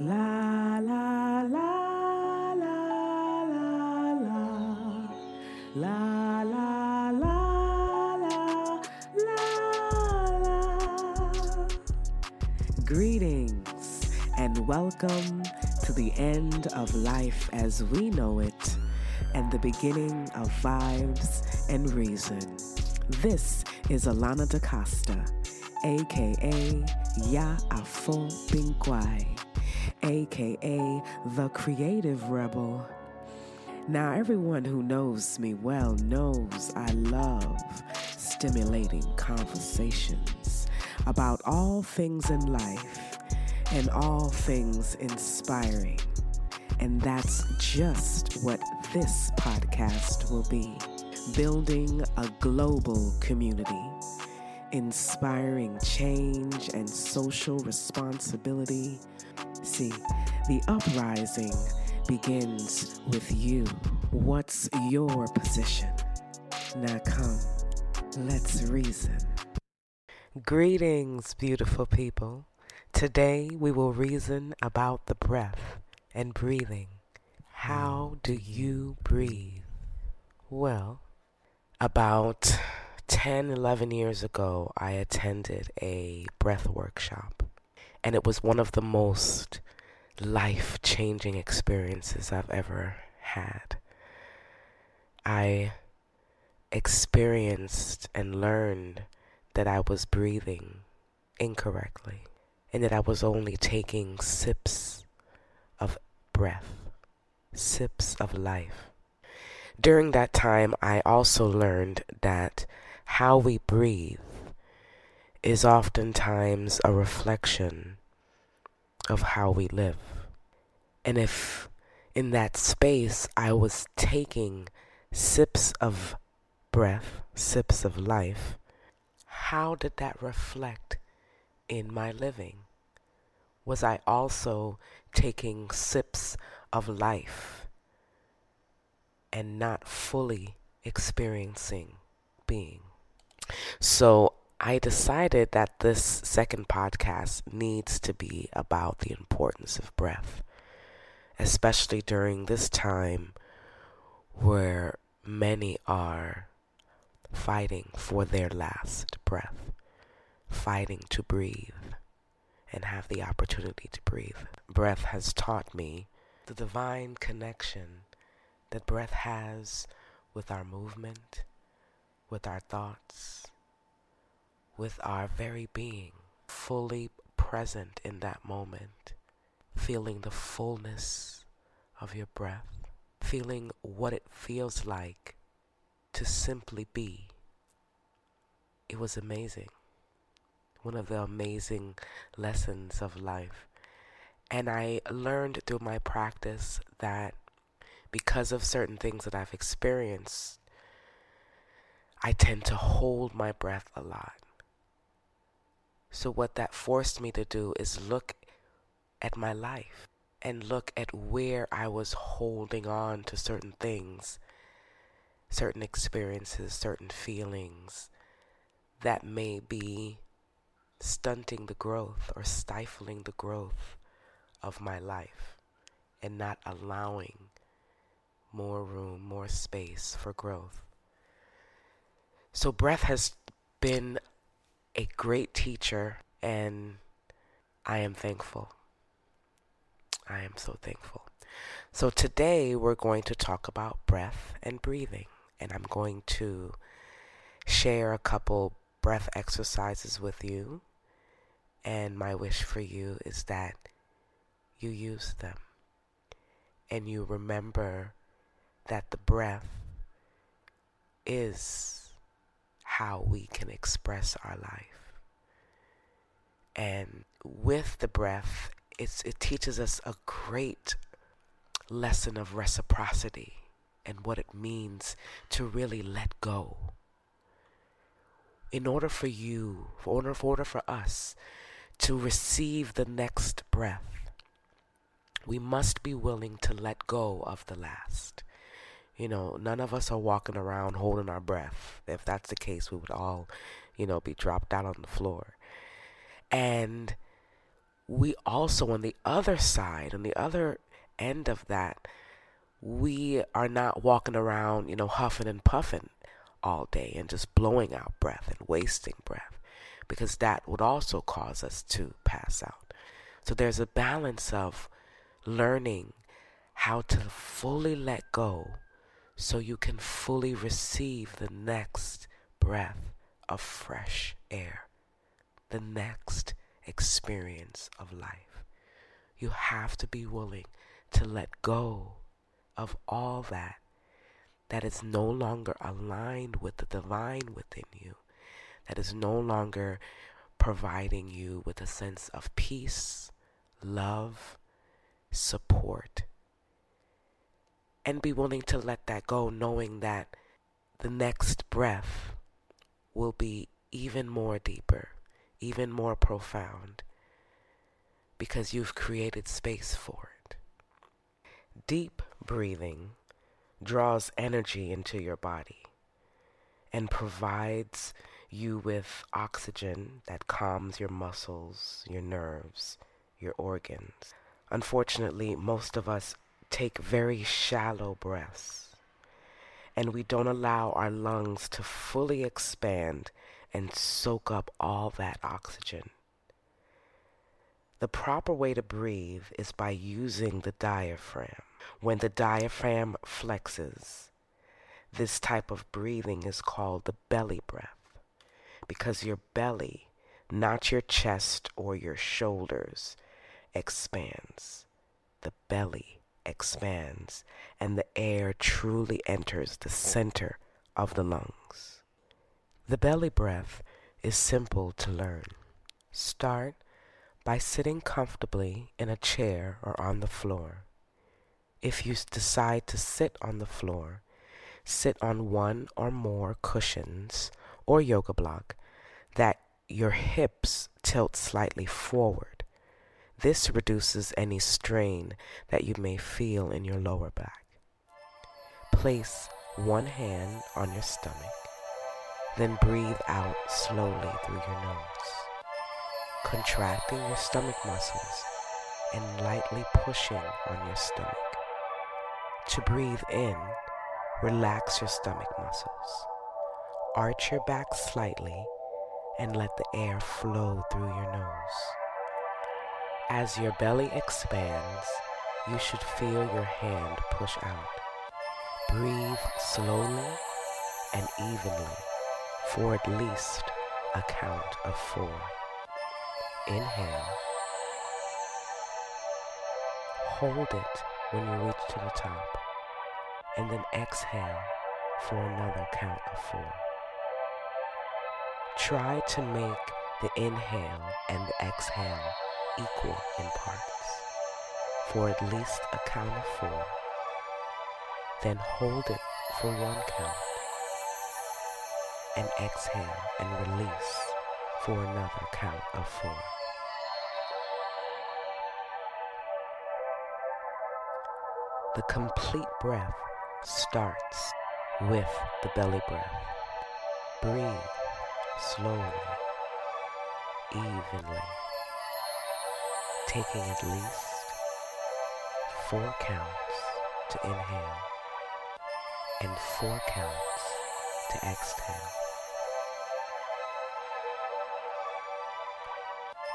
La la la la la la la la la la la la. Greetings and welcome to the end of life as we know it and the beginning of vibes and reason. This is Alana DaCosta, aka Ya Afo Binkwai, aka the Creative Rebel. Now, everyone who knows me well knows I love stimulating conversations about all things in life and all things inspiring. And that's just what this podcast will be building a global community, inspiring change and social responsibility. See, the uprising begins with you. What's your position? Now come, let's reason. Greetings, beautiful people. Today we will reason about the breath and breathing. How do you breathe? Well, about 10, 11 years ago, I attended a breath workshop, and it was one of the most life changing experiences I've ever had. I experienced and learned that I was breathing incorrectly and that I was only taking sips of breath, sips of life. During that time, I also learned that how we breathe is oftentimes a reflection of how we live. And if in that space I was taking sips of breath, sips of life, how did that reflect in my living? Was I also taking sips of life and not fully experiencing being? So I decided that this second podcast needs to be about the importance of breath, especially during this time where many are fighting for their last breath, fighting to breathe and have the opportunity to breathe. Breath has taught me the divine connection that breath has with our movement, with our thoughts, with our very being, fully present in that moment, feeling the fullness of your breath, feeling what it feels like to simply be. It was amazing. One of the amazing lessons of life. And I learned through my practice that because of certain things that I've experienced, I tend to hold my breath a lot. So, what that forced me to do is look at my life and look at where I was holding on to certain things, certain experiences, certain feelings that may be stunting the growth or stifling the growth of my life and not allowing more room, more space for growth. So, breath has been a great teacher, and I am thankful. I am so thankful. So, today we're going to talk about breath and breathing, and I'm going to share a couple breath exercises with you. And my wish for you is that you use them and you remember that the breath is how we can express our life. And with the breath, it teaches us a great lesson of reciprocity and what it means to really let go. In order for you, for order, for order for us to receive the next breath, we must be willing to let go of the last. You know, none of us are walking around holding our breath. If that's the case, we would all, you know, be dropped out on the floor. And we also, on the other side, on the other end of that, we are not walking around, you know, huffing and puffing all day and just blowing out breath and wasting breath because that would also cause us to pass out. So there's a balance of learning how to fully let go so you can fully receive the next breath of fresh air, the next experience of life. You have to be willing to let go of all that that is no longer aligned with the divine within you, that is no longer providing you with a sense of peace, love, support. And be willing to let that go, knowing that the next breath will be even more deeper, even more profound, because you've created space for it. Deep breathing draws energy into your body and provides you with oxygen that calms your muscles, your nerves, your organs. Unfortunately, most of us take very shallow breaths and we don't allow our lungs to fully expand and soak up all that oxygen. The proper way to breathe is by using the diaphragm. When the diaphragm flexes, this type of breathing is called the belly breath because your belly, not your chest or your shoulders, expands. The belly expands and the air truly enters the center of the lungs. The belly breath is simple to learn. Start by sitting comfortably in a chair or on the floor. If you decide to sit on the floor, sit on one or more cushions or yoga block that your hips tilt slightly forward. This reduces any strain that you may feel in your lower back. Place one hand on your stomach, then breathe out slowly through your nose contracting your stomach muscles and lightly pushing on your stomach. To breathe in, relax your stomach muscles. Arch your back slightly and let the air flow through your nose. As your belly expands, you should feel your hand push out. Breathe slowly and evenly for at least a count of four. Inhale. Hold it when you reach to the top. And then exhale for another count of four. Try to make the inhale and the exhale equal in parts for at least a count of four. Then hold it for one count and exhale and release for another count of four. The complete breath starts with the belly breath. Breathe slowly, evenly, taking at least four counts to inhale and four counts to exhale.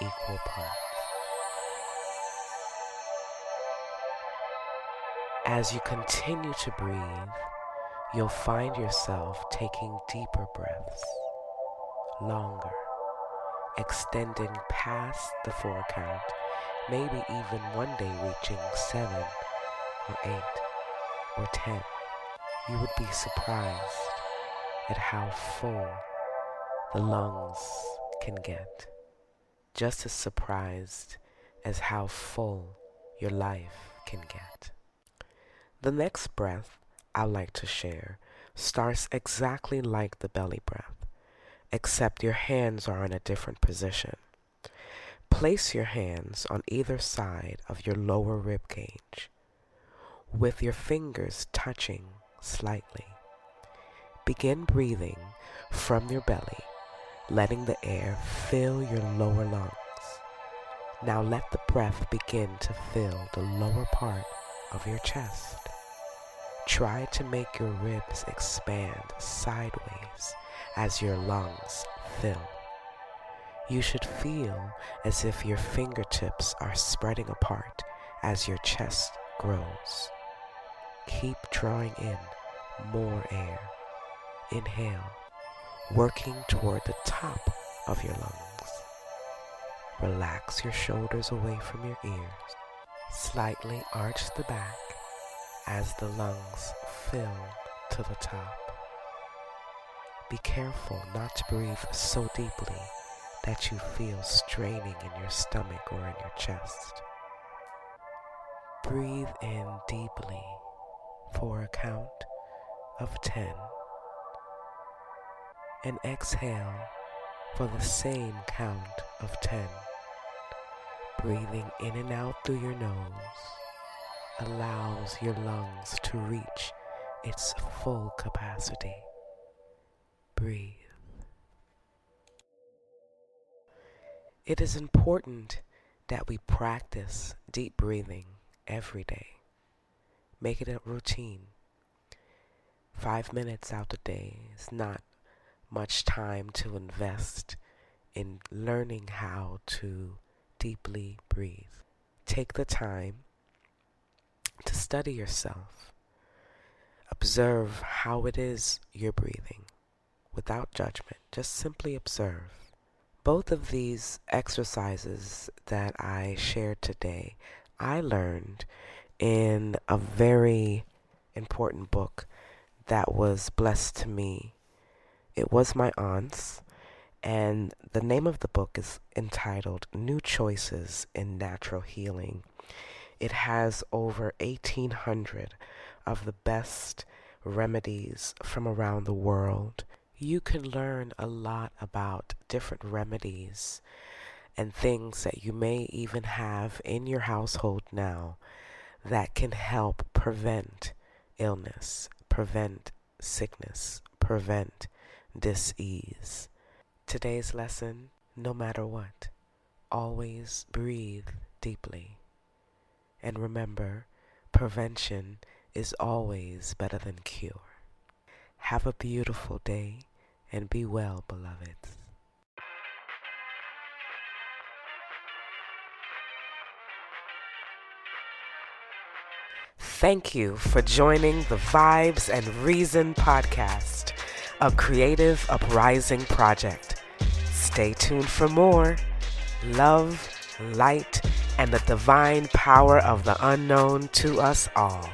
Equal parts. As you continue to breathe, you'll find yourself taking deeper breaths, longer, extending past the four count, maybe even one day reaching seven or eight or ten. You would be surprised at how full the lungs can get. Just as surprised as how full your life can get. The next breath I like to share starts exactly like the belly breath, except your hands are in a different position. Place your hands on either side of your lower rib cage, with your fingers touching slightly. Begin breathing from your belly, letting the air fill your lower lungs. Now let the breath begin to fill the lower part of your chest. Try to make your ribs expand sideways as your lungs fill. You should feel as if your fingertips are spreading apart as your chest grows. Keep drawing in more air. Inhale, working toward the top of your lungs. Relax your shoulders away from your ears. Slightly arch the back as the lungs fill to the top. Be careful not to breathe so deeply that you feel straining in your stomach or in your chest. Breathe in deeply for a count of 10 and exhale for the same count of 10. Breathing in and out through your nose allows your lungs to reach its full capacity. Breathe. It is important that we practice deep breathing every day. Make it a routine. Five minutes out the day is not much time to invest in learning how to deeply breathe. Take the time to study yourself. Observe how it is you're breathing without judgment. Just simply observe. Both of these exercises that I shared today, I learned in a very important book that was blessed to me. It was my aunt's, and the name of the book is entitled New Choices in Natural Healing. It has over 1,800 of the best remedies from around the world. You can learn a lot about different remedies and things that you may even have in your household now that can help prevent illness, prevent sickness, prevent dis-ease. Today's lesson, no matter what, always breathe deeply. And remember, prevention is always better than cure. Have a beautiful day and be well, beloveds. Thank you for joining the Vibes and Reason podcast, a creative uprising project. Stay tuned for more. Love, light, and the divine power of the unknown to us all.